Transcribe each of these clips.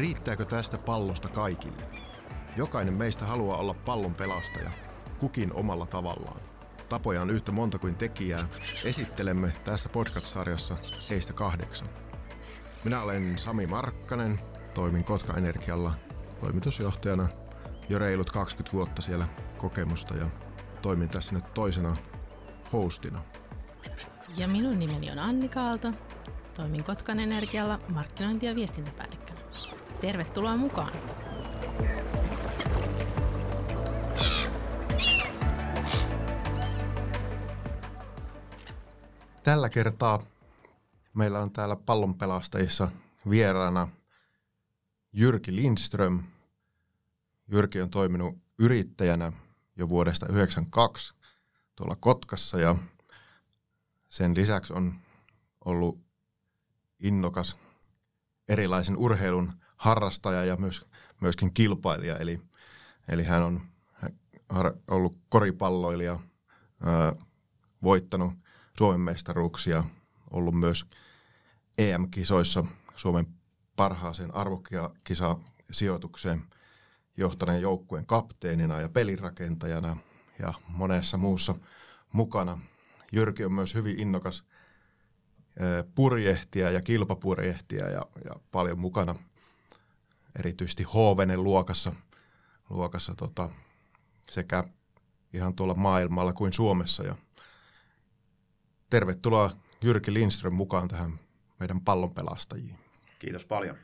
Riittääkö tästä pallosta kaikille? Jokainen meistä haluaa olla pallon pelastaja, kukin omalla tavallaan. Tapoja on yhtä monta kuin tekijää. Esittelemme tässä podcast-sarjassa heistä kahdeksan. Minä olen Sami Markkanen, toimin Kotka Energialla toimitusjohtajana jo reilut 20 vuotta siellä kokemusta ja toimin tässä nyt toisena hostina. Ja minun nimeni on Anni Kaalto. Toimin Kotkan Energialla markkinointi- ja viestintäpäällikkönä. Tervetuloa mukaan! Tällä kertaa meillä on täällä pallonpelastajissa vieraana Jyrki Lindström. Jyrki on toiminut yrittäjänä jo vuodesta 1992 tuolla Kotkassa ja sen lisäksi on ollut innokas erilaisen urheilun harrastaja ja myös, myöskin kilpailija. Eli, eli hän on ollut koripalloilija, voittanut Suomen mestaruuksia, ollut myös EM-kisoissa Suomen parhaaseen arvokisa-sijoitukseen johtaneen joukkueen kapteenina ja pelirakentajana ja monessa muussa mukana. Jyrki on myös hyvin innokas purjehtija ja kilpapurjehtija ja, ja paljon mukana erityisesti Hovenen luokassa, luokassa tota, sekä ihan tuolla maailmalla kuin Suomessa. Ja tervetuloa Jyrki Lindström mukaan tähän meidän pallon pelastajiin. Kiitos paljon.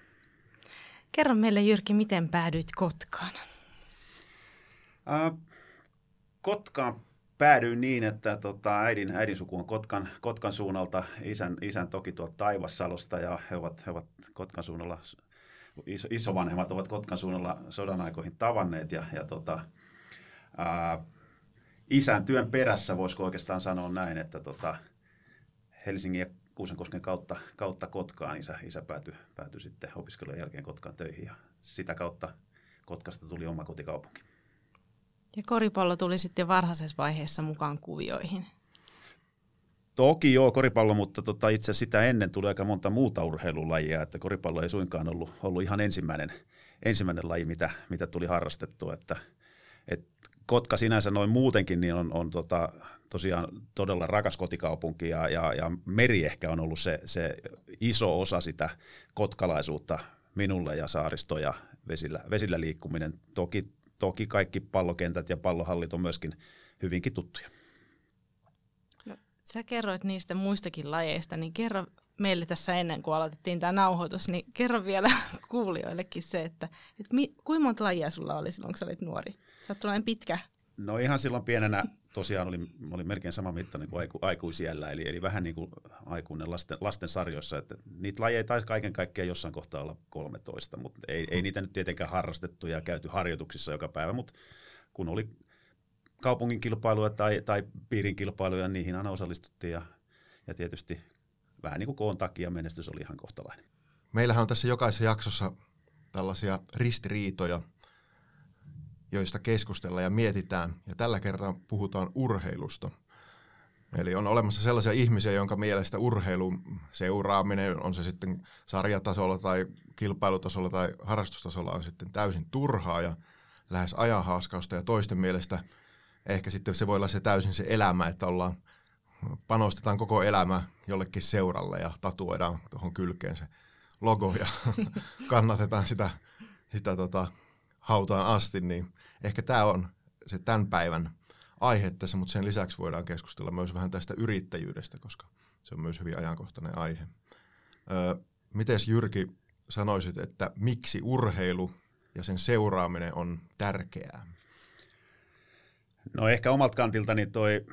Kerro meille Jyrki, miten päädyit Kotkaan? Äh, Kotkaan päädyin niin, että tota, äidin, äidin suku on Kotkan, Kotkan suunnalta, isän, isän toki tuolta Taivassalosta ja he ovat, he ovat Kotkan suunnalla, iso, isovanhemmat ovat Kotkan suunnalla sodan aikoihin tavanneet ja, ja tota, ää, isän työn perässä voisiko oikeastaan sanoa näin, että tota, Helsingin ja Kuusankosken kautta, kautta Kotkaan isä, isä päätyi, päätyi sitten opiskelujen jälkeen Kotkaan töihin ja sitä kautta Kotkasta tuli oma kotikaupunki. Ja koripallo tuli sitten varhaisessa vaiheessa mukaan kuvioihin. Toki joo, koripallo, mutta tota, itse sitä ennen tuli aika monta muuta urheilulajia, että koripallo ei suinkaan ollut, ollut ihan ensimmäinen, ensimmäinen laji, mitä, mitä tuli harrastettua. Että, et Kotka sinänsä noin muutenkin niin on, on tota, tosiaan todella rakas kotikaupunki ja, ja, ja meri ehkä on ollut se, se iso osa sitä kotkalaisuutta minulle ja saaristo ja vesillä, vesillä liikkuminen. Toki toki kaikki pallokentät ja pallohallit on myöskin hyvinkin tuttuja. Sä kerroit niistä muistakin lajeista, niin kerro meille tässä ennen kuin aloitettiin tämä nauhoitus, niin kerro vielä kuulijoillekin se, että, että mi, kuinka monta lajia sulla oli silloin, kun sä olit nuori? Sä oot pitkä. No ihan silloin pienenä tosiaan oli, oli melkein sama mitta niin kuin aiku, aikuisiellä, eli, eli vähän niin kuin aikuinen lasten, lasten sarjoissa. Että niitä lajeja taisi kaiken kaikkiaan jossain kohtaa olla 13, mutta ei, ei niitä nyt tietenkään harrastettu ja käyty harjoituksissa joka päivä, mutta kun oli kaupungin kilpailuja tai, tai piirin kilpailuja, niihin aina osallistuttiin ja, ja tietysti vähän niin kuin koon takia menestys oli ihan kohtalainen. Meillähän on tässä jokaisessa jaksossa tällaisia ristiriitoja – joista keskustellaan ja mietitään. Ja tällä kertaa puhutaan urheilusta. Eli on olemassa sellaisia ihmisiä, jonka mielestä urheilun seuraaminen, on se sitten sarjatasolla tai kilpailutasolla tai harrastustasolla, on sitten täysin turhaa ja lähes ajanhaaskausta. Ja toisten mielestä ehkä sitten se voi olla se täysin se elämä, että ollaan, panostetaan koko elämä jollekin seuralle ja tatuoidaan tuohon kylkeen se logo ja kannatetaan sitä, sitä tota, hautaan asti, niin ehkä tämä on se tämän päivän aihe tässä, mutta sen lisäksi voidaan keskustella myös vähän tästä yrittäjyydestä, koska se on myös hyvin ajankohtainen aihe. Öö, Miten Jyrki sanoisit, että miksi urheilu ja sen seuraaminen on tärkeää? No ehkä omalta kantiltani toi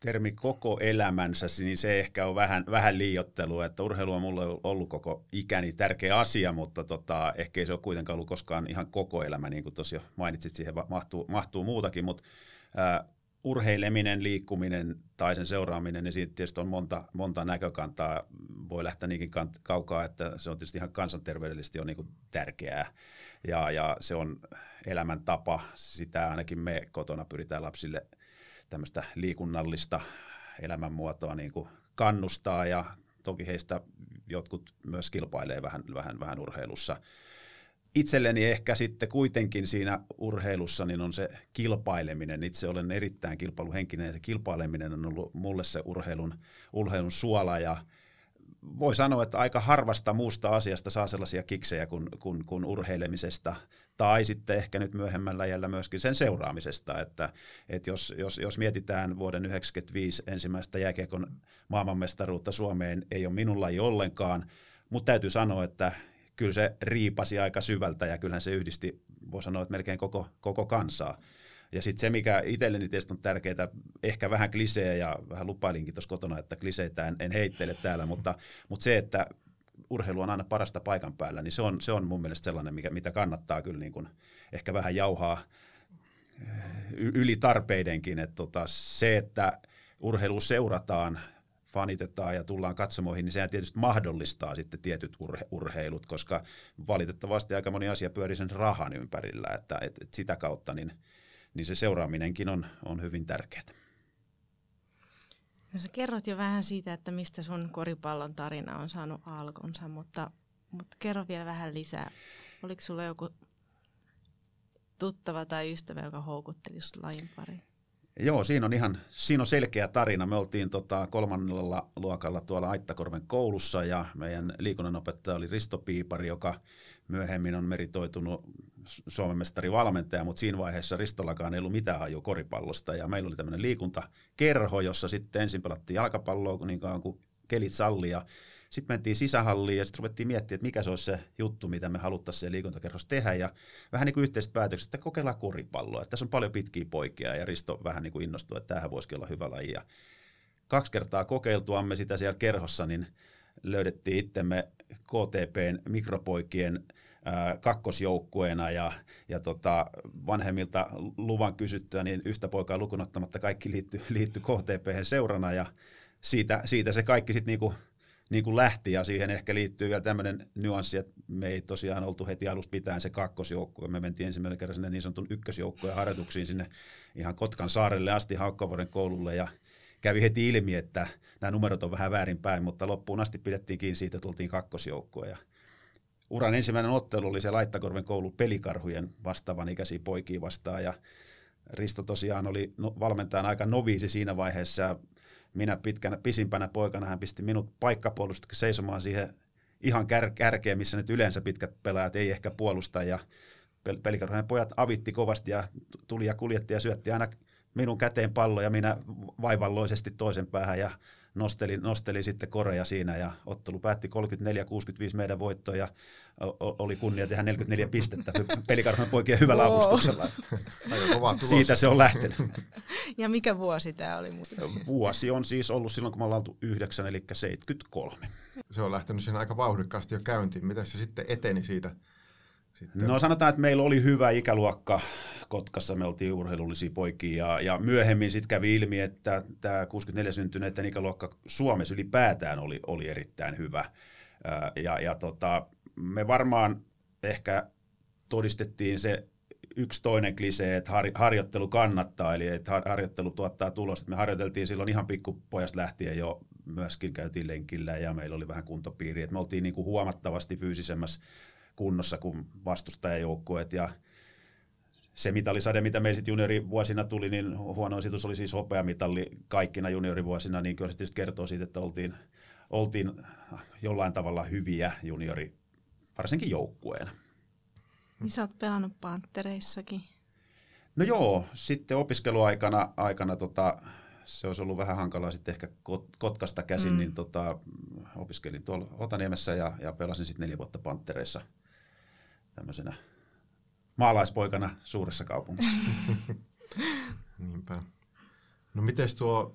termi koko elämänsä, niin se ehkä on vähän, vähän liiottelua, että urheilu on mulle ollut koko ikäni tärkeä asia, mutta tota, ehkä ei se ole kuitenkaan ollut koskaan ihan koko elämä, niin kuin tuossa jo mainitsit, siihen mahtuu, mahtuu muutakin, mutta ää, urheileminen, liikkuminen tai sen seuraaminen, niin siitä tietysti on monta, monta näkökantaa. Voi lähteä niinkin kaukaa, että se on tietysti ihan kansanterveydellisesti on niin kuin tärkeää. Ja, ja se on elämäntapa, sitä ainakin me kotona pyritään lapsille – tämmöistä liikunnallista elämänmuotoa niin kuin kannustaa ja toki heistä jotkut myös kilpailee vähän, vähän, vähän urheilussa. itselleni ehkä sitten kuitenkin siinä urheilussa niin on se kilpaileminen. Itse olen erittäin kilpailuhenkinen ja se kilpaileminen on ollut mulle se urheilun, urheilun suola ja voi sanoa, että aika harvasta muusta asiasta saa sellaisia kiksejä kuin, kuin, kuin urheilemisesta tai sitten ehkä nyt myöhemmällä jällä myöskin sen seuraamisesta, että, että jos, jos, jos mietitään vuoden 1995 ensimmäistä jääkiekon maailmanmestaruutta Suomeen, ei ole minun laji ollenkaan, mutta täytyy sanoa, että kyllä se riipasi aika syvältä ja kyllähän se yhdisti, voi sanoa, että melkein koko, koko kansaa. Ja sitten se, mikä itselleni tietysti on tärkeää, ehkä vähän klisee ja vähän lupailinkin tuossa kotona, että kliseitä en, en heittele täällä, mutta, mutta se, että urheilu on aina parasta paikan päällä, niin se on, se on mun mielestä sellainen, mikä, mitä kannattaa kyllä niin kuin ehkä vähän jauhaa yli tarpeidenkin. Että tota, se, että urheilu seurataan, fanitetaan ja tullaan katsomoihin, niin sehän tietysti mahdollistaa sitten tietyt urhe- urheilut, koska valitettavasti aika moni asia pyörii sen rahan ympärillä, että et, et sitä kautta niin, niin se seuraaminenkin on, on hyvin tärkeää. No sä kerrot jo vähän siitä, että mistä sun koripallon tarina on saanut alkunsa, mutta, mutta kerro vielä vähän lisää. Oliko sulla joku tuttava tai ystävä, joka houkutteli sut lajin pariin? Joo, siinä on ihan siinä on selkeä tarina. Me oltiin tota kolmannella luokalla tuolla Aittakorven koulussa ja meidän liikunnanopettaja oli Risto Piipari, joka myöhemmin on meritoitunut Suomen mestari valmentaja, mutta siinä vaiheessa Ristollakaan ei ollut mitään haju koripallosta ja meillä oli tämmöinen liikuntakerho, jossa sitten ensin pelattiin jalkapalloa niin kauan kuin kelit salli ja sitten mentiin sisähalliin ja sitten ruvettiin miettimään, että mikä se olisi se juttu, mitä me haluttaisiin se liikuntakerros tehdä. Ja vähän niin kuin yhteiset päätökset, että kokeillaan koripalloa. Että tässä on paljon pitkiä poikia ja Risto vähän niin kuin innostui, että tämähän voisikin olla hyvä laji. Ja kaksi kertaa kokeiltuamme sitä siellä kerhossa, niin löydettiin itsemme KTPn mikropoikien kakkosjoukkueena ja, ja tota, vanhemmilta luvan kysyttyä, niin yhtä poikaa lukunottamatta kaikki liittyi liitty KTP seurana ja siitä, siitä se kaikki sitten niinku, niinku lähti ja siihen ehkä liittyy vielä tämmöinen nyanssi, että me ei tosiaan oltu heti alusta pitäen se kakkosjoukkue. Me mentiin ensimmäinen kerran sinne niin sanotun ykkösjoukkueen harjoituksiin sinne ihan Kotkan saarelle asti Haukkavuoden koululle ja kävi heti ilmi, että nämä numerot on vähän väärinpäin, mutta loppuun asti pidettiin kiinni siitä, tultiin kakkosjoukkoon. Ja uran ensimmäinen ottelu oli se Laittakorven koulu pelikarhujen vastaavan ikäisiä poikia vastaan. Ja Risto tosiaan oli no, valmentajan aika noviisi siinä vaiheessa. Minä pitkänä, pisimpänä poikana hän pisti minut paikkapuolustuksessa seisomaan siihen ihan kär, kärkeen, missä nyt yleensä pitkät pelaajat ei ehkä puolusta. Ja pelikarhujen pojat avitti kovasti ja tuli ja kuljetti ja syötti aina minun käteen pallo ja minä vaivalloisesti toisen päähän ja nosteli, nosteli sitten koreja siinä ja ottelu päätti 34-65 meidän voittoa ja oli kunnia tehdä 44 pistettä pelikarhujen poikien hyvällä wow. avustuksella. Siitä se on lähtenyt. Ja mikä vuosi tämä oli? Vuosi on siis ollut silloin, kun me ollaan oltu 9, eli 73. Se on lähtenyt siinä aika vauhdikkaasti jo käyntiin. Miten se sitten eteni siitä? Sitten? No sanotaan, että meillä oli hyvä ikäluokka Kotkassa, me oltiin urheilullisia poikia ja, ja myöhemmin sitten kävi ilmi, että tämä 64 syntyneiden ikäluokka Suomessa ylipäätään oli, oli erittäin hyvä. Ja, ja tota, me varmaan ehkä todistettiin se yksi toinen klisee, että har, harjoittelu kannattaa, eli että harjoittelu tuottaa tulosta. Me harjoiteltiin silloin ihan pikkupojasta lähtien jo myöskin käytiin lenkillä ja meillä oli vähän kuntopiiri, että me oltiin niin kuin huomattavasti fyysisemmässä kunnossa kuin vastustajajoukkueet ja se mitalisade, mitä meillä sitten juniorivuosina tuli, niin huono esitus oli siis hopeamitalli kaikkina juniorivuosina, niin kyllä se tietysti kertoo siitä, että oltiin, oltiin jollain tavalla hyviä juniori, varsinkin joukkueena. Niin sä oot pelannut Panttereissakin. No joo, sitten opiskeluaikana aikana tota, se olisi ollut vähän hankalaa sitten ehkä Kotkasta käsin, mm. niin tota, opiskelin tuolla Otaniemessä ja, ja pelasin sitten neljä vuotta Panttereissa tämmöisenä maalaispoikana suuressa kaupungissa. Niinpä. No miten tuo,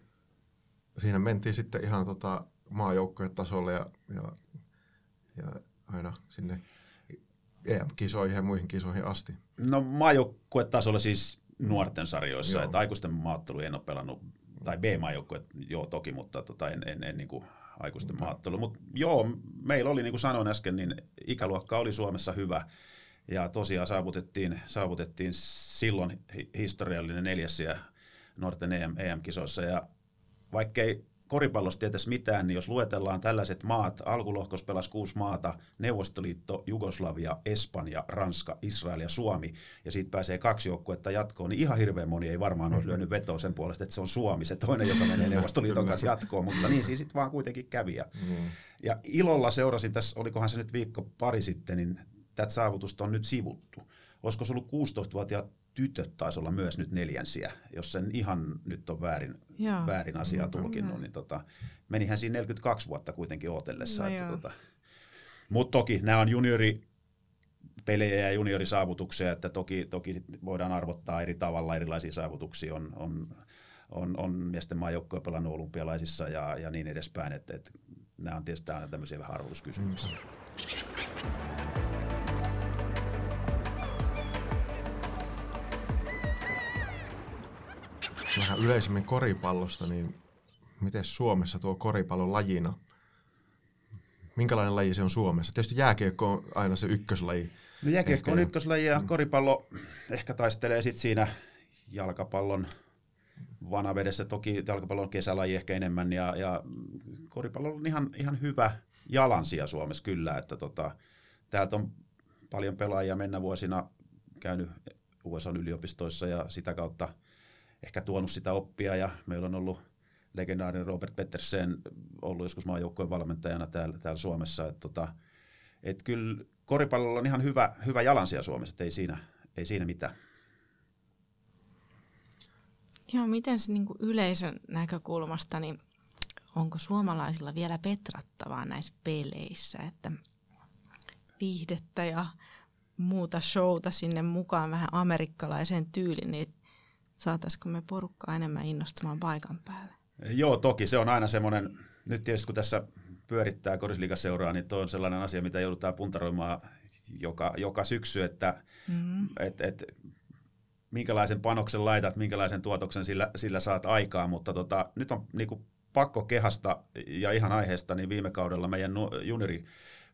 siinä mentiin sitten ihan tota maajoukkojen tasolle ja, ja, ja aina sinne EM-kisoihin ja muihin kisoihin asti? No maajoukkuetasolla siis nuorten sarjoissa, joo. että aikuisten maattelu en ole pelannut, tai B-maajoukkuet joo toki, mutta tota, en, en, en niin kuin aikuisten maattelu. Mutta joo, meillä oli niin kuin sanoin äsken, niin ikäluokka oli Suomessa hyvä. Ja tosiaan saavutettiin, saavutettiin silloin historiallinen neljäs ja nuorten EM, EM-kisoissa. Ja vaikkei koripallosta tietäisi mitään, niin jos luetellaan tällaiset maat, alkulohkos pelasi kuusi maata, Neuvostoliitto, Jugoslavia, Espanja, Ranska, Israel ja Suomi, ja siitä pääsee kaksi joukkuetta jatkoon, niin ihan hirveän moni ei varmaan olisi lyönyt vetoa sen puolesta, että se on Suomi, se toinen, joka menee Neuvostoliiton kanssa jatkoon, mutta niin siis sitten vaan kuitenkin kävi. Ja, mm. ja ilolla seurasin tässä, olikohan se nyt viikko pari sitten, niin tätä saavutusta on nyt sivuttu. Olisiko se ollut 16-vuotiaat tytöt taisi olla myös nyt neljänsiä, jos sen ihan nyt on väärin, väärin asiaa tulkinnut, niin tota, menihän siinä 42 vuotta kuitenkin odotellessa. No tota, Mutta toki nämä on juniori pelejä ja juniorisaavutuksia, että toki, toki voidaan arvottaa eri tavalla erilaisia saavutuksia. On, on, on, on miesten maajoukkoja pelannut olympialaisissa ja, ja niin edespäin, että, että nämä on tietysti tämmöisiä vähän arvotuskysymyksiä. Mm. Vähän yleisemmin koripallosta, niin miten Suomessa tuo koripallon lajina, minkälainen laji se on Suomessa? Tietysti jääkiekko on aina se ykköslaji. No jääkiekko on ykköslaji ja koripallo ehkä taistelee sitten siinä jalkapallon vanavedessä. Toki jalkapallon kesälaji ehkä enemmän ja, ja koripallo on ihan, ihan hyvä jalansia Suomessa kyllä, että tota, täältä on paljon pelaajia mennä vuosina käynyt USA yliopistoissa ja sitä kautta – ehkä tuonut sitä oppia ja meillä on ollut legendaarinen Robert Pettersen ollut joskus maajoukkojen valmentajana täällä, täällä Suomessa. Et tota, et kyllä koripallolla on ihan hyvä, hyvä jalansia Suomessa, ei siinä, ei siinä mitään. Joo, miten se niin yleisön näkökulmasta, niin onko suomalaisilla vielä petrattavaa näissä peleissä, että viihdettä ja muuta showta sinne mukaan vähän amerikkalaiseen tyyliin, niin saataisiko me porukkaa enemmän innostumaan paikan päälle? Joo, toki se on aina semmoinen, nyt tietysti kun tässä pyörittää korisliikaseuraa, niin tuo on sellainen asia, mitä joudutaan puntaroimaan joka, joka syksy, että mm-hmm. et, et, minkälaisen panoksen laitat, minkälaisen tuotoksen sillä, sillä saat aikaa, mutta tota, nyt on niinku pakko kehasta ja ihan aiheesta, niin viime kaudella meidän juniori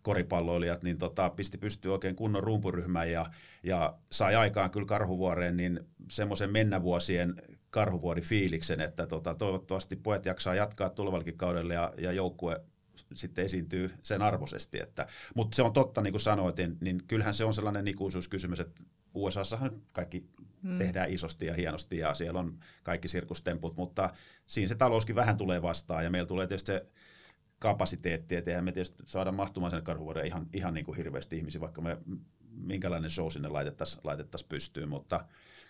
koripalloilijat, niin tota, pisti pystyy oikein kunnon rumpuryhmän ja, ja sai aikaan kyllä Karhuvuoreen niin semmoisen mennävuosien Karhuvuori fiiliksen, että tota, toivottavasti pojat jaksaa jatkaa tulevallakin kaudella ja, ja joukkue sitten esiintyy sen arvoisesti. Että, mutta se on totta, niin kuin sanoit, niin, niin kyllähän se on sellainen ikuisuuskysymys, että USAssahan kaikki hmm. tehdään isosti ja hienosti ja siellä on kaikki sirkustemput, mutta siinä se talouskin vähän tulee vastaan ja meillä tulee tietysti se kapasiteetti, että eihän me tietysti saada mahtumaan sen karhuvuoden ihan, ihan niin kuin hirveästi ihmisiä, vaikka me minkälainen show sinne laitettaisiin laitettaisi pystyyn, mutta,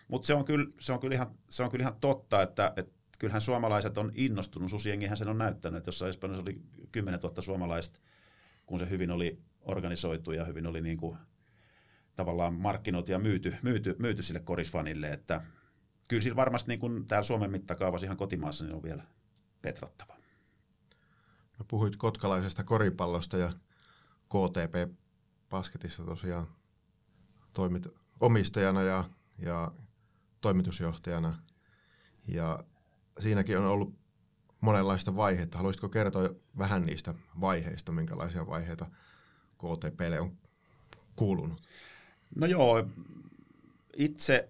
mutta se, on kyllä, se, on kyllä ihan, se on kyllä ihan totta, että, että kyllähän suomalaiset on innostunut, susiengihän sen on näyttänyt, että jossain Espanjassa oli 10 000 suomalaista, kun se hyvin oli organisoitu ja hyvin oli niin kuin, tavallaan markkinoitu ja myyty, myyty, myyty sille korisfanille, että kyllä varmasti niin kuin täällä Suomen mittakaavassa ihan kotimaassa niin on vielä petrattava. Puhuit kotkalaisesta koripallosta ja KTP Basketissa tosiaan toimit omistajana ja, ja toimitusjohtajana. Ja siinäkin on ollut monenlaista vaiheita. Haluaisitko kertoa vähän niistä vaiheista, minkälaisia vaiheita KTPlle on kuulunut? No joo, itse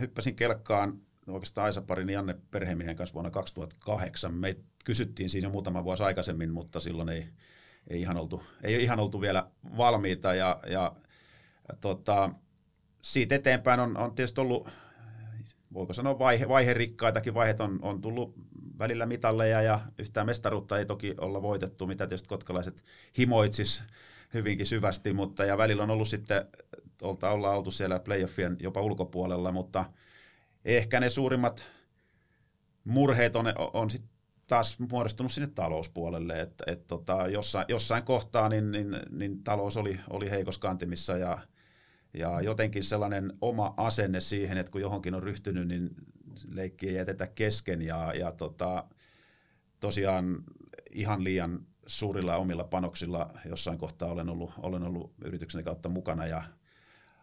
hyppäsin kelkkaan oikeastaan Aisaparin Janne perhemiehen kanssa vuonna 2008. Me kysyttiin siinä muutama vuosi aikaisemmin, mutta silloin ei, ei, ihan, oltu, ei ihan oltu vielä valmiita. Ja, ja, ja tota, siitä eteenpäin on, on tietysti ollut, voiko sanoa vaihe, vaiherikkaitakin vaiheet on, on tullut välillä mitalleja ja yhtään mestaruutta ei toki olla voitettu, mitä tietysti kotkalaiset himoitsis hyvinkin syvästi, mutta ja välillä on ollut sitten, olta, ollaan oltu siellä playoffien jopa ulkopuolella, mutta ehkä ne suurimmat murheet on, on sitten taas muodostunut sinne talouspuolelle, että et tota, jossain, jossain kohtaa niin, niin, niin talous oli, oli heikossa kantimissa ja, ja jotenkin sellainen oma asenne siihen, että kun johonkin on ryhtynyt, niin leikki ei jätetä kesken ja, ja tota, tosiaan ihan liian suurilla omilla panoksilla jossain kohtaa olen ollut, olen ollut yrityksen kautta mukana ja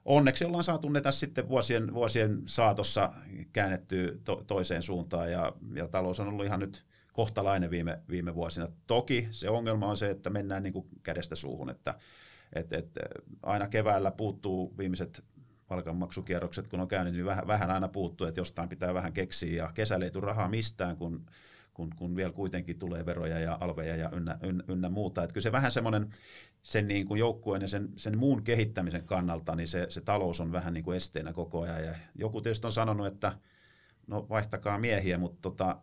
onneksi ollaan saatu ne tässä sitten vuosien, vuosien saatossa käännettyä to, toiseen suuntaan ja, ja talous on ollut ihan nyt kohtalainen viime, viime vuosina. Toki se ongelma on se, että mennään niin kuin kädestä suuhun, että et, et, aina keväällä puuttuu viimeiset palkanmaksukierrokset, kun on käynyt, niin vähän, vähän aina puuttuu, että jostain pitää vähän keksiä ja kesällä ei tule rahaa mistään, kun kun, kun vielä kuitenkin tulee veroja ja alveja ja ynnä, ynnä, ynnä muuta. Että kyllä se vähän semmoinen sen niin kuin joukkueen ja sen, sen muun kehittämisen kannalta, niin se, se talous on vähän niin kuin esteenä koko ajan. Ja joku tietysti on sanonut, että no vaihtakaa miehiä, mutta tota,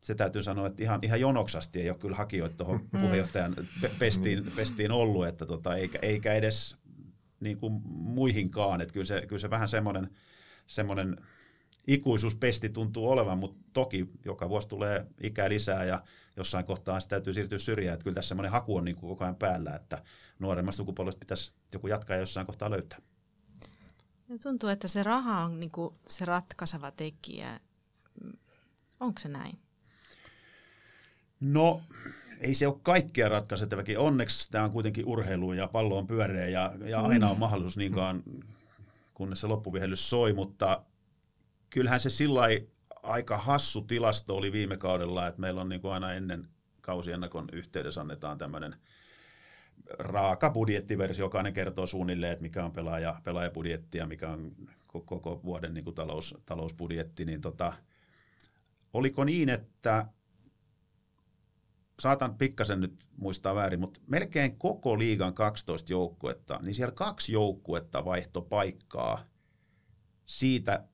se täytyy sanoa, että ihan, ihan jonoksasti ei ole kyllä hakijoita tuohon mm. puheenjohtajan pestiin, pestiin ollut, että tota, eikä, eikä edes niin kuin muihinkaan. Että kyllä, se, kyllä se vähän semmoinen, semmoinen ikuisuuspesti tuntuu olevan, mutta toki joka vuosi tulee ikää lisää ja jossain kohtaa sitä täytyy siirtyä syrjään. Että kyllä tässä semmoinen haku on niin kuin koko ajan päällä, että nuoremmasta sukupolvesta pitäisi joku jatkaa ja jossain kohtaa löytää. Tuntuu, että se raha on niin kuin se ratkaiseva tekijä. Onko se näin? No, ei se ole kaikkea ratkaisettavakin. Onneksi tämä on kuitenkin urheilu ja pallo on pyöreä ja, ja aina on mahdollisuus niinkaan, kunnes se loppuvihellys soi, mutta kyllähän se sillä aika hassu tilasto oli viime kaudella, että meillä on niin kuin aina ennen kausiennakon yhteydessä annetaan tämmöinen raaka budjettiversio, jokainen kertoo suunnilleen, että mikä on pelaaja, pelaajabudjetti ja mikä on koko vuoden niin kuin talous, talousbudjetti, niin tota, oliko niin, että saatan pikkasen nyt muistaa väärin, mutta melkein koko liigan 12 joukkuetta, niin siellä kaksi joukkuetta vaihto paikkaa siitä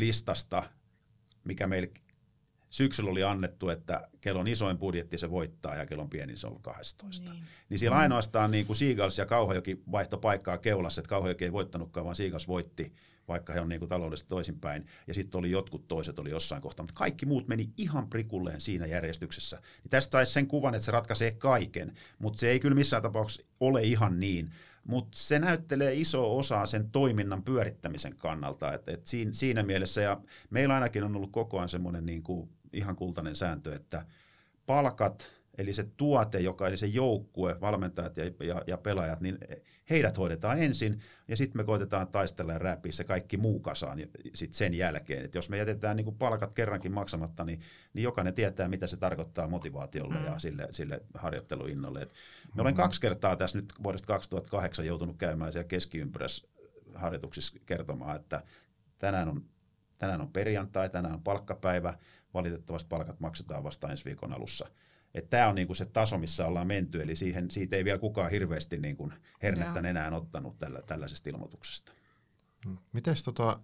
listasta, mikä meillä syksyllä oli annettu, että kello on isoin budjetti, se voittaa, ja kello on pieni, se on 12. Niin, niin siellä mm. ainoastaan niin kuin Seagulls ja Kauhajoki vaihto paikkaa keulassa, että Kauhajoki ei voittanutkaan, vaan Seagulls voitti, vaikka he on niin kuin taloudellisesti toisinpäin, ja sitten oli jotkut toiset oli jossain kohtaa, mutta kaikki muut meni ihan prikulleen siinä järjestyksessä. Niin tästä taisi sen kuvan, että se ratkaisee kaiken, mutta se ei kyllä missään tapauksessa ole ihan niin, mutta se näyttelee iso osaa sen toiminnan pyörittämisen kannalta, että et siinä, siinä mielessä, ja meillä ainakin on ollut koko ajan semmoinen niin ihan kultainen sääntö, että palkat, eli se tuote, joka eli se joukkue, valmentajat ja, ja, ja pelaajat, niin heidät hoidetaan ensin, ja sitten me koitetaan taistella ja räpiä se kaikki muu kasaan sit sen jälkeen. Et jos me jätetään niin palkat kerrankin maksamatta, niin, niin jokainen tietää, mitä se tarkoittaa motivaatiolle mm. ja sille, sille harjoitteluinnolle. Et me olen kaksi kertaa tässä nyt vuodesta 2008 joutunut käymään siellä keskiympyrässä harjoituksissa kertomaan, että tänään on, tänään on perjantai, tänään on palkkapäivä, valitettavasti palkat maksetaan vasta ensi viikon alussa. Tämä on niinku se taso, missä ollaan menty, eli siihen, siitä ei vielä kukaan hirveästi niinku hernettä enää ottanut tällä, tällaisesta ilmoituksesta. Miten tota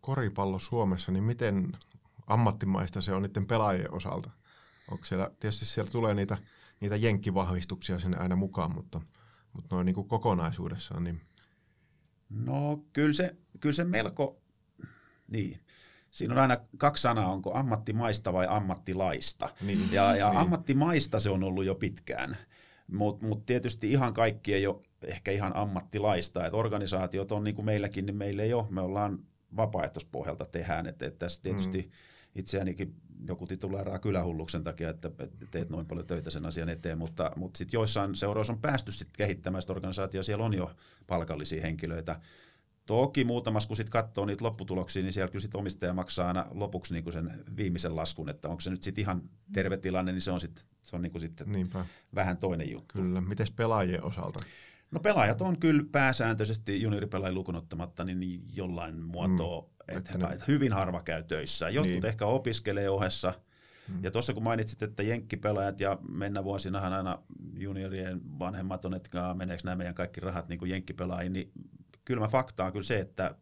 koripallo Suomessa, niin miten ammattimaista se on niiden pelaajien osalta? Onko siellä, tietysti siellä tulee niitä, niitä jenkkivahvistuksia sinne aina mukaan, mutta, mutta noin niin kuin kokonaisuudessaan. Niin... No kyllä se, kyllä se melko, niin, siinä on aina kaksi sanaa, onko ammattimaista vai ammattilaista. Niin. Ja, ja niin. ammattimaista se on ollut jo pitkään, mutta mut tietysti ihan kaikki ei ole ehkä ihan ammattilaista. Et organisaatiot on niin kuin meilläkin, niin meillä ei ole. Me ollaan vapaaehtoispohjalta tehdään. Et, et tässä tietysti mm. itseänikin joku tituleeraa kylähulluksen takia, että, teet noin paljon töitä sen asian eteen, mutta, mutta sitten joissain seuroissa on päästy sitten kehittämään sitä organisaatiota, siellä on jo palkallisia henkilöitä, Toki muutamassa, kun sitten katsoo niitä lopputuloksia, niin siellä kyllä sit omistaja maksaa aina lopuksi niinku sen viimeisen laskun, että onko se nyt sitten ihan terve tilanne, niin se on sitten se on niinku sit vähän toinen juttu. Kyllä. Miten pelaajien osalta? No pelaajat on kyllä pääsääntöisesti junioripelaajia lukunottamatta niin jollain muotoa, mm, että, ne... hyvin harva käy töissä. Jotkut niin. ehkä opiskelee ohessa. Mm. Ja tuossa kun mainitsit, että jenkkipelaajat ja mennä vuosinahan aina juniorien vanhemmat on, että meneekö nämä meidän kaikki rahat niin jenkkipelaajiin, niin kylmä fakta on kyllä se, että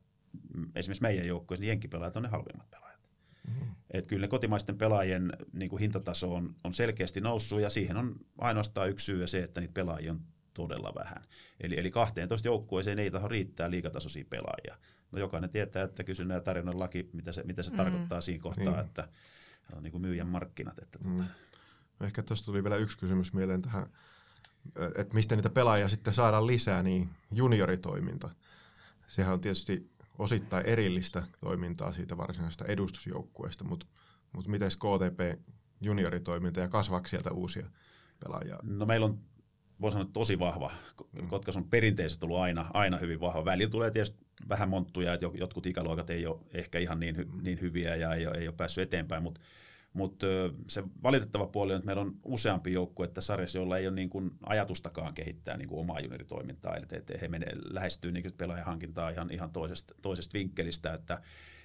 esimerkiksi meidän joukkueessa niin jenkkipelaajat on ne halvimmat pelaajat. Mm-hmm. Et kyllä ne kotimaisten pelaajien niin kuin hintataso on, on selkeästi noussut ja siihen on ainoastaan yksi syy ja se, että niitä pelaajia on todella vähän. Eli, eli 12 joukkueeseen ei taho riittää liikatasoisia pelaajia. No jokainen tietää, että kysynnän ja tarjonnan laki, mitä se, mitä se mm. tarkoittaa siinä kohtaa, niin. että on niin kuin myyjän markkinat. Että mm. tota. Ehkä tuosta tuli vielä yksi kysymys mieleen tähän, että mistä niitä pelaajia sitten saadaan lisää, niin junioritoiminta sehän on tietysti osittain erillistä toimintaa siitä varsinaisesta edustusjoukkueesta, mutta, mutta miten KTP junioritoiminta ja kasvaako sieltä uusia pelaajia? No meillä on voi sanoa tosi vahva, mm. koska se on perinteisesti ollut aina, aina hyvin vahva. Välillä tulee tietysti vähän monttuja, että jotkut ikäluokat ei ole ehkä ihan niin, niin hyviä ja ei ole, ei ole päässyt eteenpäin, mutta mutta se valitettava puoli on, että meillä on useampi joukkue että sarjassa, jolla ei ole niin kuin ajatustakaan kehittää niin kuin omaa junioritoimintaa, eli että he menee, lähestyy niin pelaajahankintaa ihan, ihan toisesta, toisesta vinkkelistä, että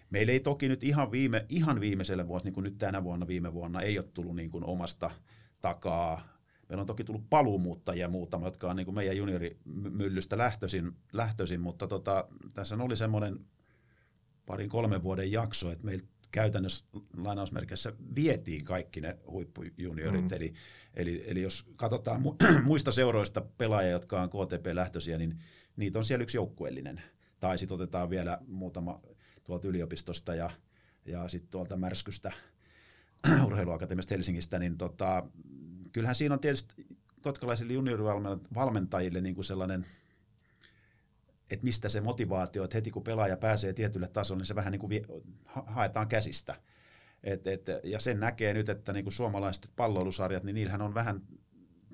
Meillä ei toki nyt ihan, viime, ihan viimeisellä vuosi, niin kuin nyt tänä vuonna, viime vuonna, ei ole tullut niin kuin omasta takaa. Meillä on toki tullut paluumuuttajia muutama, jotka on niin kuin meidän juniorimyllystä lähtöisin, lähtöisin mutta tota, tässä oli semmoinen parin kolmen vuoden jakso, että meillä käytännössä lainausmerkeissä vietiin kaikki ne huippujuniorit. Mm. Eli, eli, eli jos katsotaan muista seuroista pelaajia, jotka on KTP-lähtöisiä, niin niitä on siellä yksi joukkueellinen. Tai sitten otetaan vielä muutama tuolta yliopistosta ja, ja sitten tuolta Märskystä, urheiluakatemiasta Helsingistä, niin tota, kyllähän siinä on tietysti kotkalaisille juniorivalmentajille niin kuin sellainen – että mistä se motivaatio, että heti kun pelaaja pääsee tietylle tasolle, niin se vähän niin kuin vie, haetaan käsistä. Et, et, ja sen näkee nyt, että niin kuin suomalaiset palloilusarjat, niin niillähän on vähän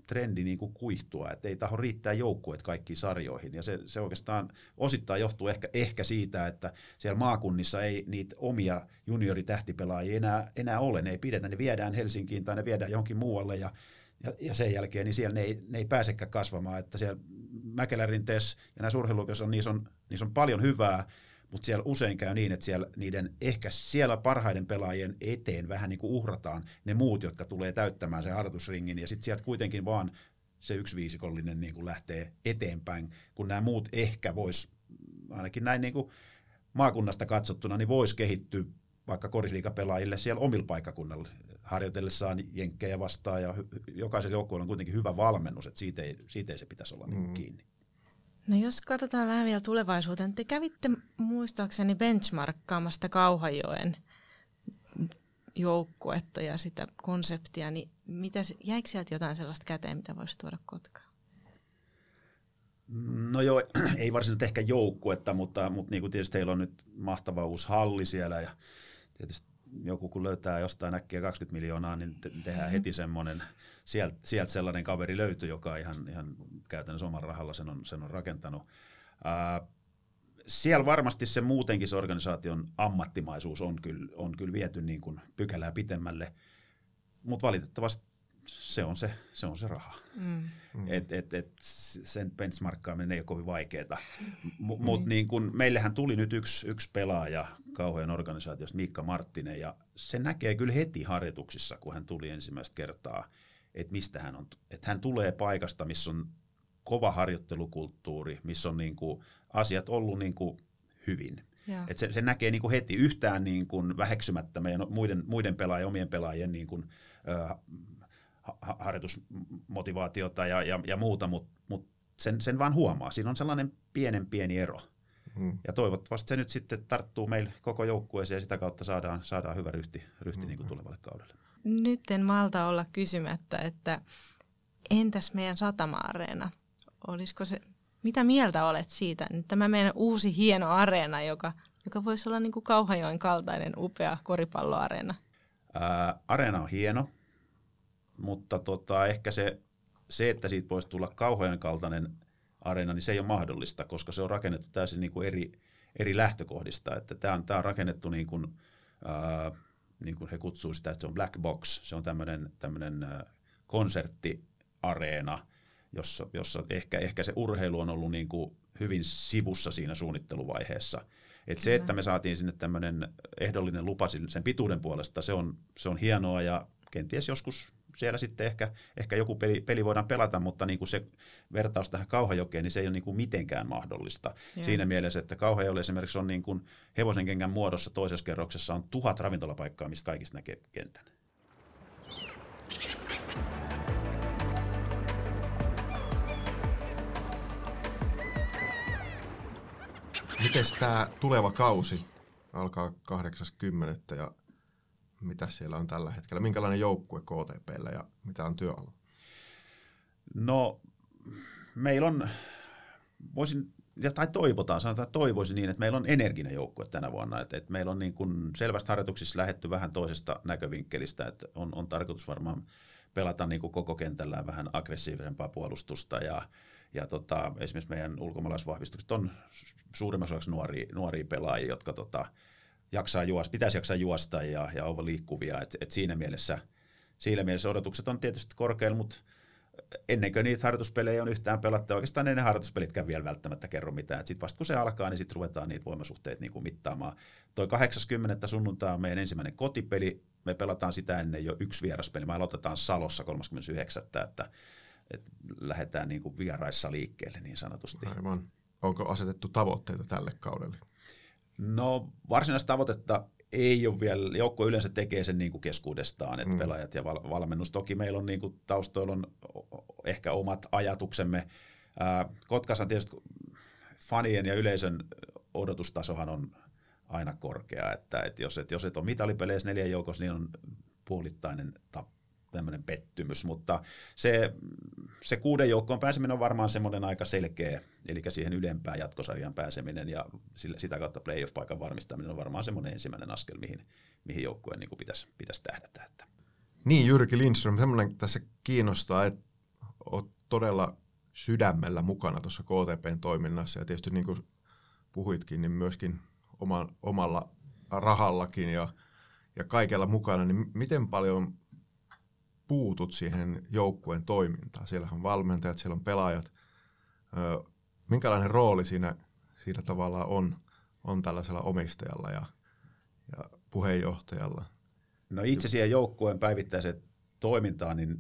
trendi niin kuin kuihtua, että ei taho riittää joukkueet kaikkiin sarjoihin. Ja se, se oikeastaan osittain johtuu ehkä, ehkä siitä, että siellä maakunnissa ei niitä omia junioritähtipelaajia enää, enää ole. Ne ei pidetä, ne viedään Helsinkiin tai ne viedään johonkin muualle ja ja, ja sen jälkeen niin siellä ne ei, ne ei pääsekään kasvamaan, että siellä Mäkelärinteessä ja näissä urheilukoissa on, niissä on, niissä on paljon hyvää, mutta siellä usein käy niin, että siellä niiden ehkä siellä parhaiden pelaajien eteen vähän niin kuin uhrataan ne muut, jotka tulee täyttämään sen harjoitusringin, ja sitten sieltä kuitenkin vaan se yksi viisikollinen niin kuin lähtee eteenpäin, kun nämä muut ehkä vois, ainakin näin niin kuin maakunnasta katsottuna, niin voisi kehittyä vaikka korisliikapelaajille siellä omilla paikkakunnalla harjoitellessaan jenkkejä vastaan ja jokaisella joukkueella on kuitenkin hyvä valmennus, että siitä ei, siitä ei se pitäisi olla niin mm. kiinni. No jos katsotaan vähän vielä tulevaisuuteen, te kävitte muistaakseni benchmarkkaamasta Kauhajoen joukkuetta ja sitä konseptia, niin mitä, jäikö sieltä jotain sellaista käteen, mitä voisi tuoda Kotkaan? No joo, ei varsinaisesti ehkä joukkuetta, mutta, mutta niin kuin tietysti teillä on nyt mahtava uusi halli siellä ja tietysti joku kun löytää jostain äkkiä 20 miljoonaa, niin te- tehdään mm-hmm. heti semmoinen, sieltä, sieltä sellainen kaveri löytyy, joka ihan, ihan käytännössä oman rahalla sen on, sen on rakentanut. Ää, siellä varmasti se muutenkin se organisaation ammattimaisuus on kyllä, on kyllä viety niin kuin pykälää pitemmälle, mutta valitettavasti se on se, se, on se raha. Mm. Et, et, et sen benchmarkkaaminen ei ole kovin vaikeaa. M- mm. Mutta niin kun, meillähän tuli nyt yksi, yksi pelaaja kauhean organisaatiosta, Miikka Marttinen, ja se näkee kyllä heti harjoituksissa, kun hän tuli ensimmäistä kertaa, että mistä hän on. Että hän tulee paikasta, missä on kova harjoittelukulttuuri, missä on niin kuin asiat ollut niin kuin hyvin. Et se, se näkee niin kuin heti yhtään niin kuin väheksymättä meidän muiden, muiden pelaajien, omien pelaajien niin kuin, äh, harjoitusmotivaatiota ja, ja, ja muuta, mutta mut sen, sen vaan huomaa. Siinä on sellainen pienen pieni ero. Hmm. Ja toivottavasti se nyt sitten tarttuu meille koko joukkueeseen ja sitä kautta saadaan, saadaan hyvä ryhti, ryhti hmm. niin kuin tulevalle kaudelle. Nyt en malta olla kysymättä, että entäs meidän satama-areena? Olisiko se, mitä mieltä olet siitä? Nyt tämä meidän uusi hieno areena, joka, joka voisi olla niin kuin Kauhajoen kaltainen upea koripalloareena. Ää, areena on hieno mutta tota, ehkä se, se, että siitä voisi tulla kauhean kaltainen areena, niin se ei ole mahdollista, koska se on rakennettu täysin niin kuin eri, eri lähtökohdista. Että tämä, on, tämä on rakennettu niin kuin, ää, niin kuin he kutsuu sitä, että se on black box, se on tämmöinen, tämmöinen konserttiareena, jossa, jossa ehkä, ehkä se urheilu on ollut niin kuin hyvin sivussa siinä suunnitteluvaiheessa. Et se, että me saatiin sinne tämmöinen ehdollinen lupa sen pituuden puolesta, se on, se on hienoa ja kenties joskus siellä sitten ehkä, ehkä joku peli, peli voidaan pelata, mutta niin kuin se vertaus tähän Kauhajokeen, niin se ei ole niin kuin mitenkään mahdollista. Joo. Siinä mielessä, että Kauhajoelle esimerkiksi on niin kuin hevosen kengän muodossa toisessa kerroksessa on tuhat ravintolapaikkaa, mistä kaikista näkee kentän. Miten tämä tuleva kausi alkaa 80. ja mitä siellä on tällä hetkellä? Minkälainen joukkue KTPllä ja mitä on työalla? No, meillä on, voisin, tai toivotaan, sanotaan, että toivoisin niin, että meillä on energinen joukkue tänä vuonna. Että, että meillä on niin kuin selvästi harjoituksissa lähetty vähän toisesta näkövinkkelistä, että on, on tarkoitus varmaan pelata niin kuin koko kentällä vähän aggressiivisempaa puolustusta ja, ja tota, esimerkiksi meidän ulkomaalaisvahvistukset on suurimmaksi osaksi nuoria, nuoria pelaajia, jotka tota, jaksaa juosta, pitäisi jaksaa juosta ja, ja olla liikkuvia. Et, et siinä, mielessä, siinä mielessä odotukset on tietysti korkealla, mutta ennen kuin niitä harjoituspelejä on yhtään pelattu, oikeastaan ne harjoituspelitkään vielä välttämättä kerro mitään. Sitten vasta kun se alkaa, niin sitten ruvetaan niitä voimasuhteita niin kuin mittaamaan. Toi 80. sunnuntai on meidän ensimmäinen kotipeli. Me pelataan sitä ennen jo yksi vieraspeli. Me aloitetaan Salossa 39. Että, että lähdetään niin kuin vieraissa liikkeelle niin sanotusti. Aivan. Onko asetettu tavoitteita tälle kaudelle? No varsinaista tavoitetta ei ole vielä, joukko yleensä tekee sen niin kuin keskuudestaan, että mm. pelaajat ja val- valmennus. Toki meillä on niin kuin taustoilla on ehkä omat ajatuksemme. Ää, Kotkassa tietysti fanien ja yleisön odotustasohan on aina korkea, että, että jos, et, jos et ole mitalipeleissä neljän joukossa, niin on puolittainen tappio tämmöinen pettymys, mutta se, se kuuden joukkoon pääseminen on varmaan semmoinen aika selkeä, eli siihen ylempään jatkosarjan pääseminen ja sillä, sitä kautta playoff-paikan varmistaminen on varmaan semmoinen ensimmäinen askel, mihin, mihin joukkueen niin pitäisi, pitäisi tähdätä. Että. Niin, Jyrki Lindström, semmoinen tässä kiinnostaa, että olet todella sydämellä mukana tuossa KTPn toiminnassa ja tietysti niin kuin puhuitkin, niin myöskin oman, omalla rahallakin ja, ja kaikella mukana, niin miten paljon puutut siihen joukkueen toimintaan. Siellä on valmentajat, siellä on pelaajat. Minkälainen rooli siinä, siinä tavallaan on, on tällaisella omistajalla ja, ja puheenjohtajalla? No itse siihen joukkueen päivittäiseen toimintaan, niin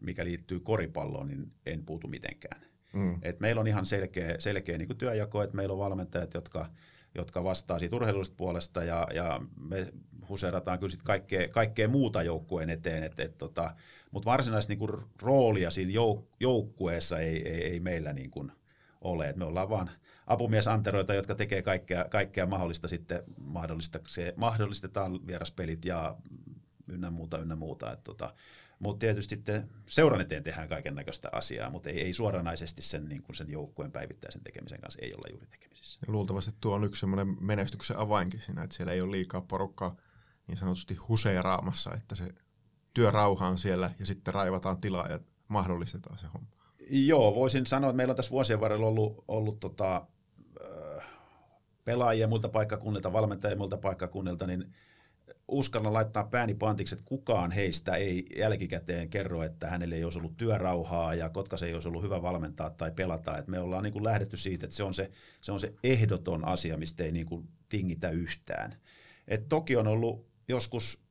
mikä liittyy koripalloon, niin en puutu mitenkään. Mm. Et meillä on ihan selkeä, selkeä niin työjako, että meillä on valmentajat, jotka, jotka vastaa siitä urheilullisesta puolesta ja, ja me huserataan kyllä sitten kaikkea, kaikkea muuta joukkueen eteen, et, et, tota, mutta varsinaista niin kuin, roolia siinä jouk- joukkueessa ei, ei, ei meillä niin kuin, ole. Et me ollaan vaan apumiesanteroita, jotka tekee kaikkea, kaikkea mahdollista sitten, mahdollistetaan vieraspelit ja ynnä muuta, ynnä muuta. Et, tota, mutta tietysti sitten seuran eteen tehdään kaiken näköistä asiaa, mutta ei, ei suoranaisesti sen, niin kuin sen joukkueen päivittäisen tekemisen kanssa ei olla juuri tekemisissä. Ja luultavasti tuo on yksi semmoinen menestyksen avainkin siinä, että siellä ei ole liikaa porukkaa niin sanotusti huseeraamassa, että se työrauha on siellä ja sitten raivataan tilaa ja mahdollistetaan se homma. Joo, voisin sanoa, että meillä on tässä vuosien varrella ollut, ollut tota, pelaajia muilta paikkakunnilta, valmentajia muilta paikkakunnilta, niin uskallan laittaa pääni pantiksi, että kukaan heistä ei jälkikäteen kerro, että hänelle ei olisi ollut työrauhaa ja Kotkas ei olisi ollut hyvä valmentaa tai pelata. Et me ollaan niin kuin lähdetty siitä, että se on se, se, on se ehdoton asia, mistä ei niin kuin tingitä yhtään. Et toki on ollut joskus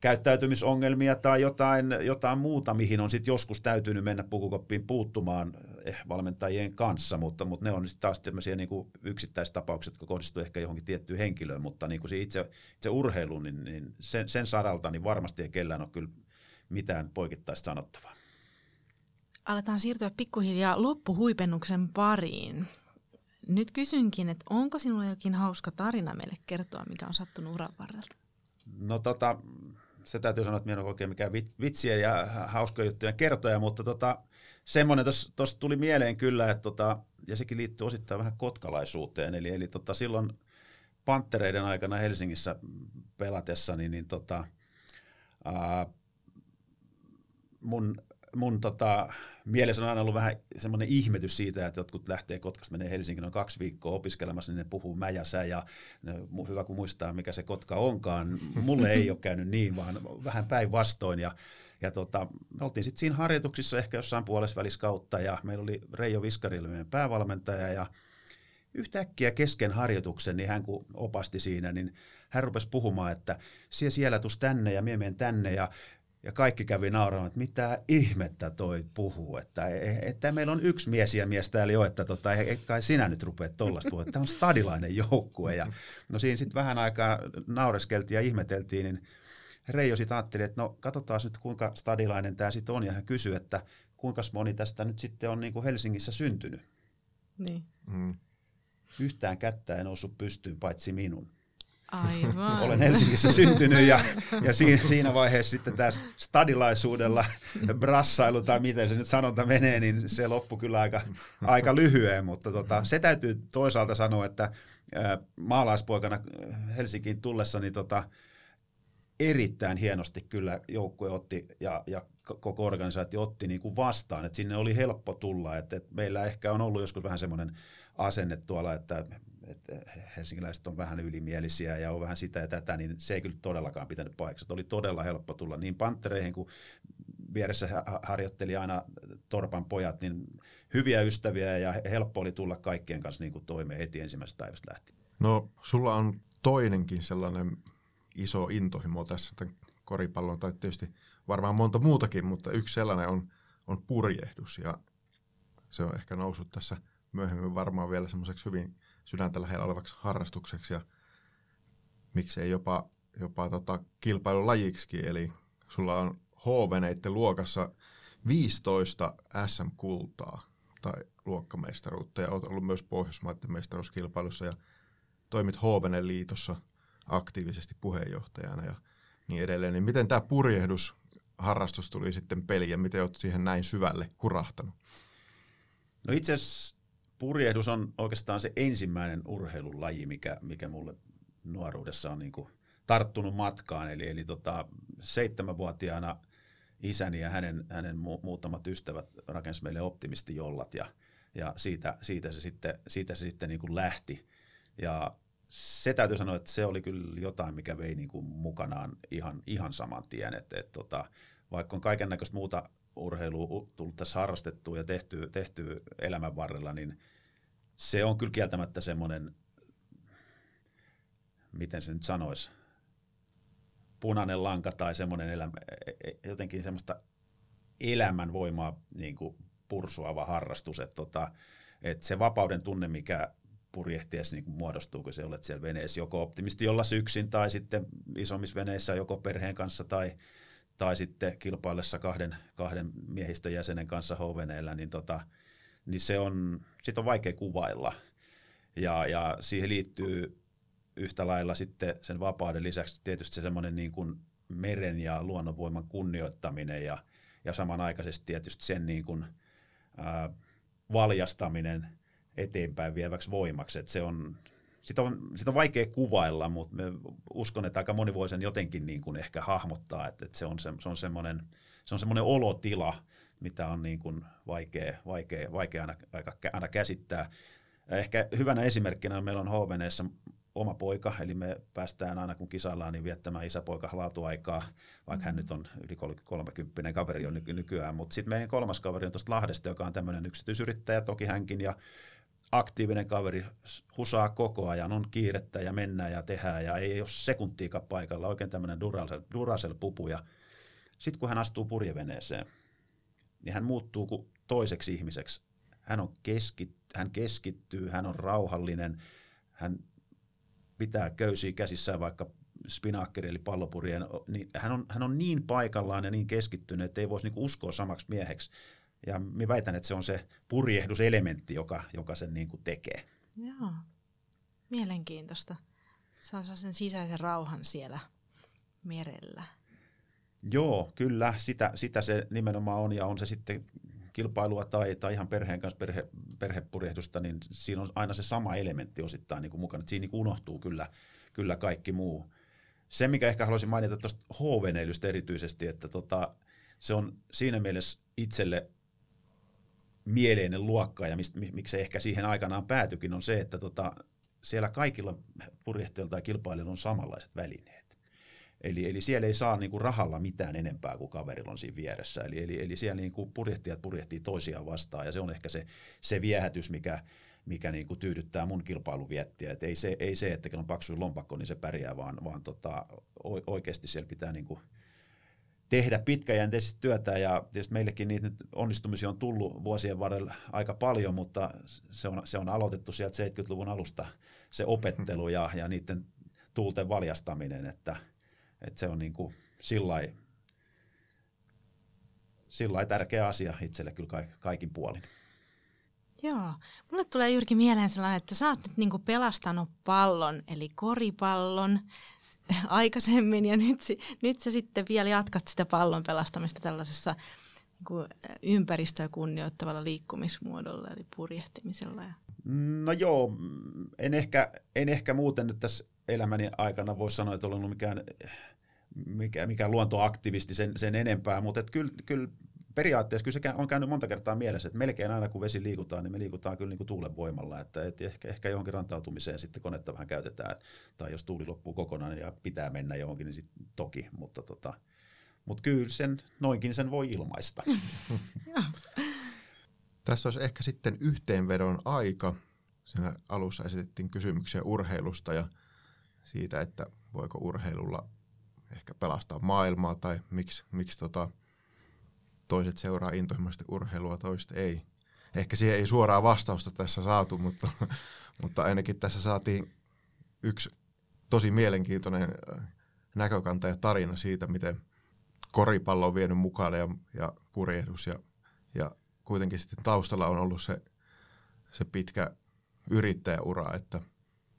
käyttäytymisongelmia tai jotain, jotain muuta, mihin on sitten joskus täytynyt mennä pukukoppiin puuttumaan valmentajien kanssa, mutta, mutta ne on sitten taas tämmöisiä niin kuin yksittäistapaukset, jotka kohdistuu ehkä johonkin tiettyyn henkilöön, mutta niin kuin itse, itse urheilu, niin, niin sen, sen saralta niin varmasti ei kellään ole kyllä mitään poikittaista sanottavaa. Aletaan siirtyä pikkuhiljaa loppuhuipennuksen pariin. Nyt kysynkin, että onko sinulla jokin hauska tarina meille kertoa, mikä on sattunut uran varrelta? No tota, se täytyy sanoa, että minä en ole oikein mikään vitsiä ja hauskoja juttuja kertoja, mutta tota, semmoinen tuossa tuli mieleen kyllä, että tota, ja sekin liittyy osittain vähän kotkalaisuuteen, eli, eli tota, silloin Panttereiden aikana Helsingissä pelatessa, niin, niin tota, ää, mun mun tota, mielessä on aina ollut vähän semmoinen ihmetys siitä, että jotkut lähtee Kotkasta, menee Helsingin on kaksi viikkoa opiskelemassa, niin ne puhuu mäjäsä ja ne, hyvä kun muistaa, mikä se Kotka onkaan. Mulle ei ole käynyt niin, vaan vähän päinvastoin ja ja tota, me oltiin sitten siinä harjoituksissa ehkä jossain puolessa kautta ja meillä oli Reijo Viskari, meidän päävalmentaja ja yhtäkkiä kesken harjoituksen, niin hän kun opasti siinä, niin hän rupesi puhumaan, että siellä, siellä tus tänne ja mie menen tänne ja ja kaikki kävi nauramaan, että mitä ihmettä toi puhuu, että, että meillä on yksi mies ja mies täällä jo, että tota, ei kai sinä nyt rupeat tollasta puhua, että tämä on stadilainen joukkue. Ja, no siinä sitten vähän aikaa naureskeltiin ja ihmeteltiin, niin Reijo sitten ajatteli, että no katsotaan nyt kuinka stadilainen tämä sitten on, ja hän kysyi, että kuinka moni tästä nyt sitten on niin kuin Helsingissä syntynyt. Niin. Mm. Yhtään kättä ei noussut pystyyn paitsi minun. Aivan. Olen Helsingissä syntynyt ja, ja siinä, siinä vaiheessa sitten tämä stadilaisuudella brassailu tai miten se nyt sanonta menee, niin se loppui kyllä aika, aika lyhyen, mutta tota, se täytyy toisaalta sanoa, että ää, maalaispoikana Helsinkiin tullessa niin tota, erittäin hienosti kyllä joukkue otti ja, ja koko organisaatio otti niin kuin vastaan, että sinne oli helppo tulla, että, että meillä ehkä on ollut joskus vähän semmoinen asenne tuolla, että että helsinkiläiset on vähän ylimielisiä ja on vähän sitä ja tätä, niin se ei kyllä todellakaan pitänyt paikassa. Oli todella helppo tulla niin panttereihin kuin vieressä harjoitteli aina Torpan pojat, niin hyviä ystäviä ja helppo oli tulla kaikkien kanssa niin kuin toimeen heti ensimmäisestä päivästä lähtien. No, sulla on toinenkin sellainen iso intohimo tässä tämän koripallon, tai tietysti varmaan monta muutakin, mutta yksi sellainen on, on purjehdus, ja se on ehkä noussut tässä myöhemmin varmaan vielä semmoiseksi hyvin sydäntä lähellä olevaksi harrastukseksi, ja miksei jopa, jopa tota kilpailulajiksi, eli sulla on H-veneiden luokassa 15 SM-kultaa tai luokkamestaruutta, ja olet ollut myös Pohjoismaiden mestaruuskilpailussa, ja toimit h liitossa aktiivisesti puheenjohtajana ja niin edelleen. Niin miten tämä purjehdusharrastus tuli sitten peliin ja miten olet siihen näin syvälle hurahtanut? No itse asiassa purjehdus on oikeastaan se ensimmäinen urheilulaji, mikä, mikä mulle nuoruudessa on niin kuin tarttunut matkaan. Eli, eli tota, seitsemänvuotiaana isäni ja hänen, hänen muutamat ystävät rakensivat meille optimistijollat ja, ja siitä, siitä se sitten, siitä se sitten niin kuin lähti. Ja se täytyy sanoa, että se oli kyllä jotain, mikä vei niin kuin mukanaan ihan, ihan saman tien. Et, et tota, vaikka on kaiken näköistä muuta urheilua tullut tässä harrastettua ja tehty, tehty elämän varrella, niin se on kyllä kieltämättä semmoinen, miten se nyt sanoisi, punainen lanka tai semmoinen elämä, e, e, jotenkin semmoista elämänvoimaa niin kuin pursuava harrastus. Että tota, et se vapauden tunne, mikä purjehtiessa niin muodostuu, kun se olet siellä veneessä joko optimisti jolla yksin tai sitten isommissa veneissä joko perheen kanssa tai, tai sitten kilpaillessa kahden, kahden miehistön jäsenen kanssa h niin, tota, niin se on, sit on vaikea kuvailla. Ja, ja siihen liittyy yhtä lailla sitten sen vapauden lisäksi tietysti se semmoinen niin kuin meren ja luonnonvoiman kunnioittaminen ja, ja samanaikaisesti tietysti sen niin kuin, ää, valjastaminen – eteenpäin vieväksi voimaksi. Että se on, sitä, on, sitä on vaikea kuvailla, mutta me uskon, että aika moni voi sen jotenkin niin kuin ehkä hahmottaa, että, että se on, se, se on semmoinen se on semmoinen olotila, mitä on niin kuin vaikea, vaikea, vaikea aina, aika, aina käsittää. Ehkä hyvänä esimerkkinä meillä on HVNeessa oma poika, eli me päästään aina kun kisaillaan niin viettämään isäpoika laatuaikaa, vaikka hän mm. nyt on yli 30 kaveri on nykyään, mutta sitten meidän kolmas kaveri on tuosta Lahdesta, joka on tämmöinen yksityisyrittäjä toki hänkin, ja aktiivinen kaveri, husaa koko ajan, on kiirettä ja mennään ja tehdään ja ei ole sekuntiikaan paikalla, oikein tämmöinen Duracell-pupu. Ja sitten kun hän astuu purjeveneeseen, niin hän muuttuu toiseksi ihmiseksi. Hän, on keski, hän keskittyy, hän on rauhallinen, hän pitää köysiä käsissään vaikka spinaakkeri eli pallopurjeen, niin hän on, hän on niin paikallaan ja niin keskittynyt, että ei voisi niinku uskoa samaksi mieheksi. Ja minä väitän, että se on se purjehduselementti, joka, joka sen niin kuin tekee. Joo, mielenkiintoista. Saa sen sisäisen rauhan siellä merellä. Joo, kyllä, sitä, sitä se nimenomaan on, ja on se sitten kilpailua tai, tai ihan perheen kanssa perhe, perhepurjehdusta, niin siinä on aina se sama elementti osittain niin kuin mukana, että siinä niin kuin unohtuu kyllä, kyllä kaikki muu. Se, mikä ehkä haluaisin mainita tuosta h erityisesti, että tota, se on siinä mielessä itselle mieleinen luokka ja mistä, miksi ehkä siihen aikanaan päätyikin, on se, että tota, siellä kaikilla purjehtajilla tai kilpailijoilla on samanlaiset välineet. Eli, eli siellä ei saa niinku rahalla mitään enempää kuin kaverilla on siinä vieressä. Eli, eli, eli siellä niinku purjehtijat purjehtii toisiaan vastaan ja se on ehkä se, se viehätys, mikä, mikä niinku tyydyttää mun kilpailuviettiä. Et ei, se, ei se, että on paksu lompakko, niin se pärjää, vaan, vaan tota, oikeasti siellä pitää niinku, tehdä pitkäjänteisesti työtä ja tietysti meillekin niitä nyt onnistumisia on tullut vuosien varrella aika paljon, mutta se on, se on aloitettu sieltä 70-luvun alusta se opettelu ja, ja niiden tuulten valjastaminen, että, että se on niin kuin sillai, sillai tärkeä asia itselle kyllä kaikin puolin. Joo, mulle tulee juurikin mieleen sellainen, että sä oot nyt niinku pelastanut pallon, eli koripallon, aikaisemmin ja nyt, nyt sä sitten vielä jatkat sitä pallon pelastamista tällaisessa niin ympäristöä kunnioittavalla liikkumismuodolla eli purjehtimisella. No joo, en ehkä, en ehkä muuten nyt tässä elämäni aikana voi sanoa, että olen mikään, mikä, mikä luontoaktivisti sen, sen enempää, mutta kyllä, kyllä periaatteessa kyllä se on käynyt monta kertaa mielessä, että melkein aina kun vesi liikutaan, niin me liikutaan kyllä niin kuin tuulen voimalla, että, että ehkä, ehkä johonkin rantautumiseen sitten konetta vähän käytetään, tai jos tuuli loppuu kokonaan ja pitää mennä johonkin, niin sitten toki, mutta tota, Mutta kyllä sen, noinkin sen voi ilmaista. Tässä olisi ehkä sitten yhteenvedon aika. Siinä alussa esitettiin kysymyksiä urheilusta ja siitä, että voiko urheilulla ehkä pelastaa maailmaa tai miksi, miksi tota, toiset seuraa intohimoisesti urheilua, toiset ei. Ehkä siihen ei suoraa vastausta tässä saatu, mutta, mutta ainakin tässä saatiin yksi tosi mielenkiintoinen äh, näkökanta ja tarina siitä, miten koripallo on vienyt mukana ja, ja purjehdus ja, ja kuitenkin sitten taustalla on ollut se, se pitkä yrittäjäura, että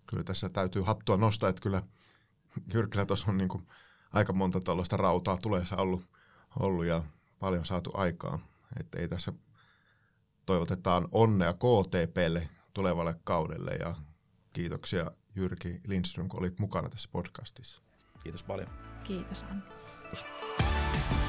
kyllä tässä täytyy hattua nostaa, että kyllä Jyrkillä tuossa on niin kuin aika monta tällaista rautaa tuleessa ollut, ollut ja paljon saatu aikaa. Että ei tässä toivotetaan onnea KTPlle tulevalle kaudelle ja kiitoksia Jyrki Lindström, kun olit mukana tässä podcastissa. Kiitos paljon. Kiitos Anni. Kiitos.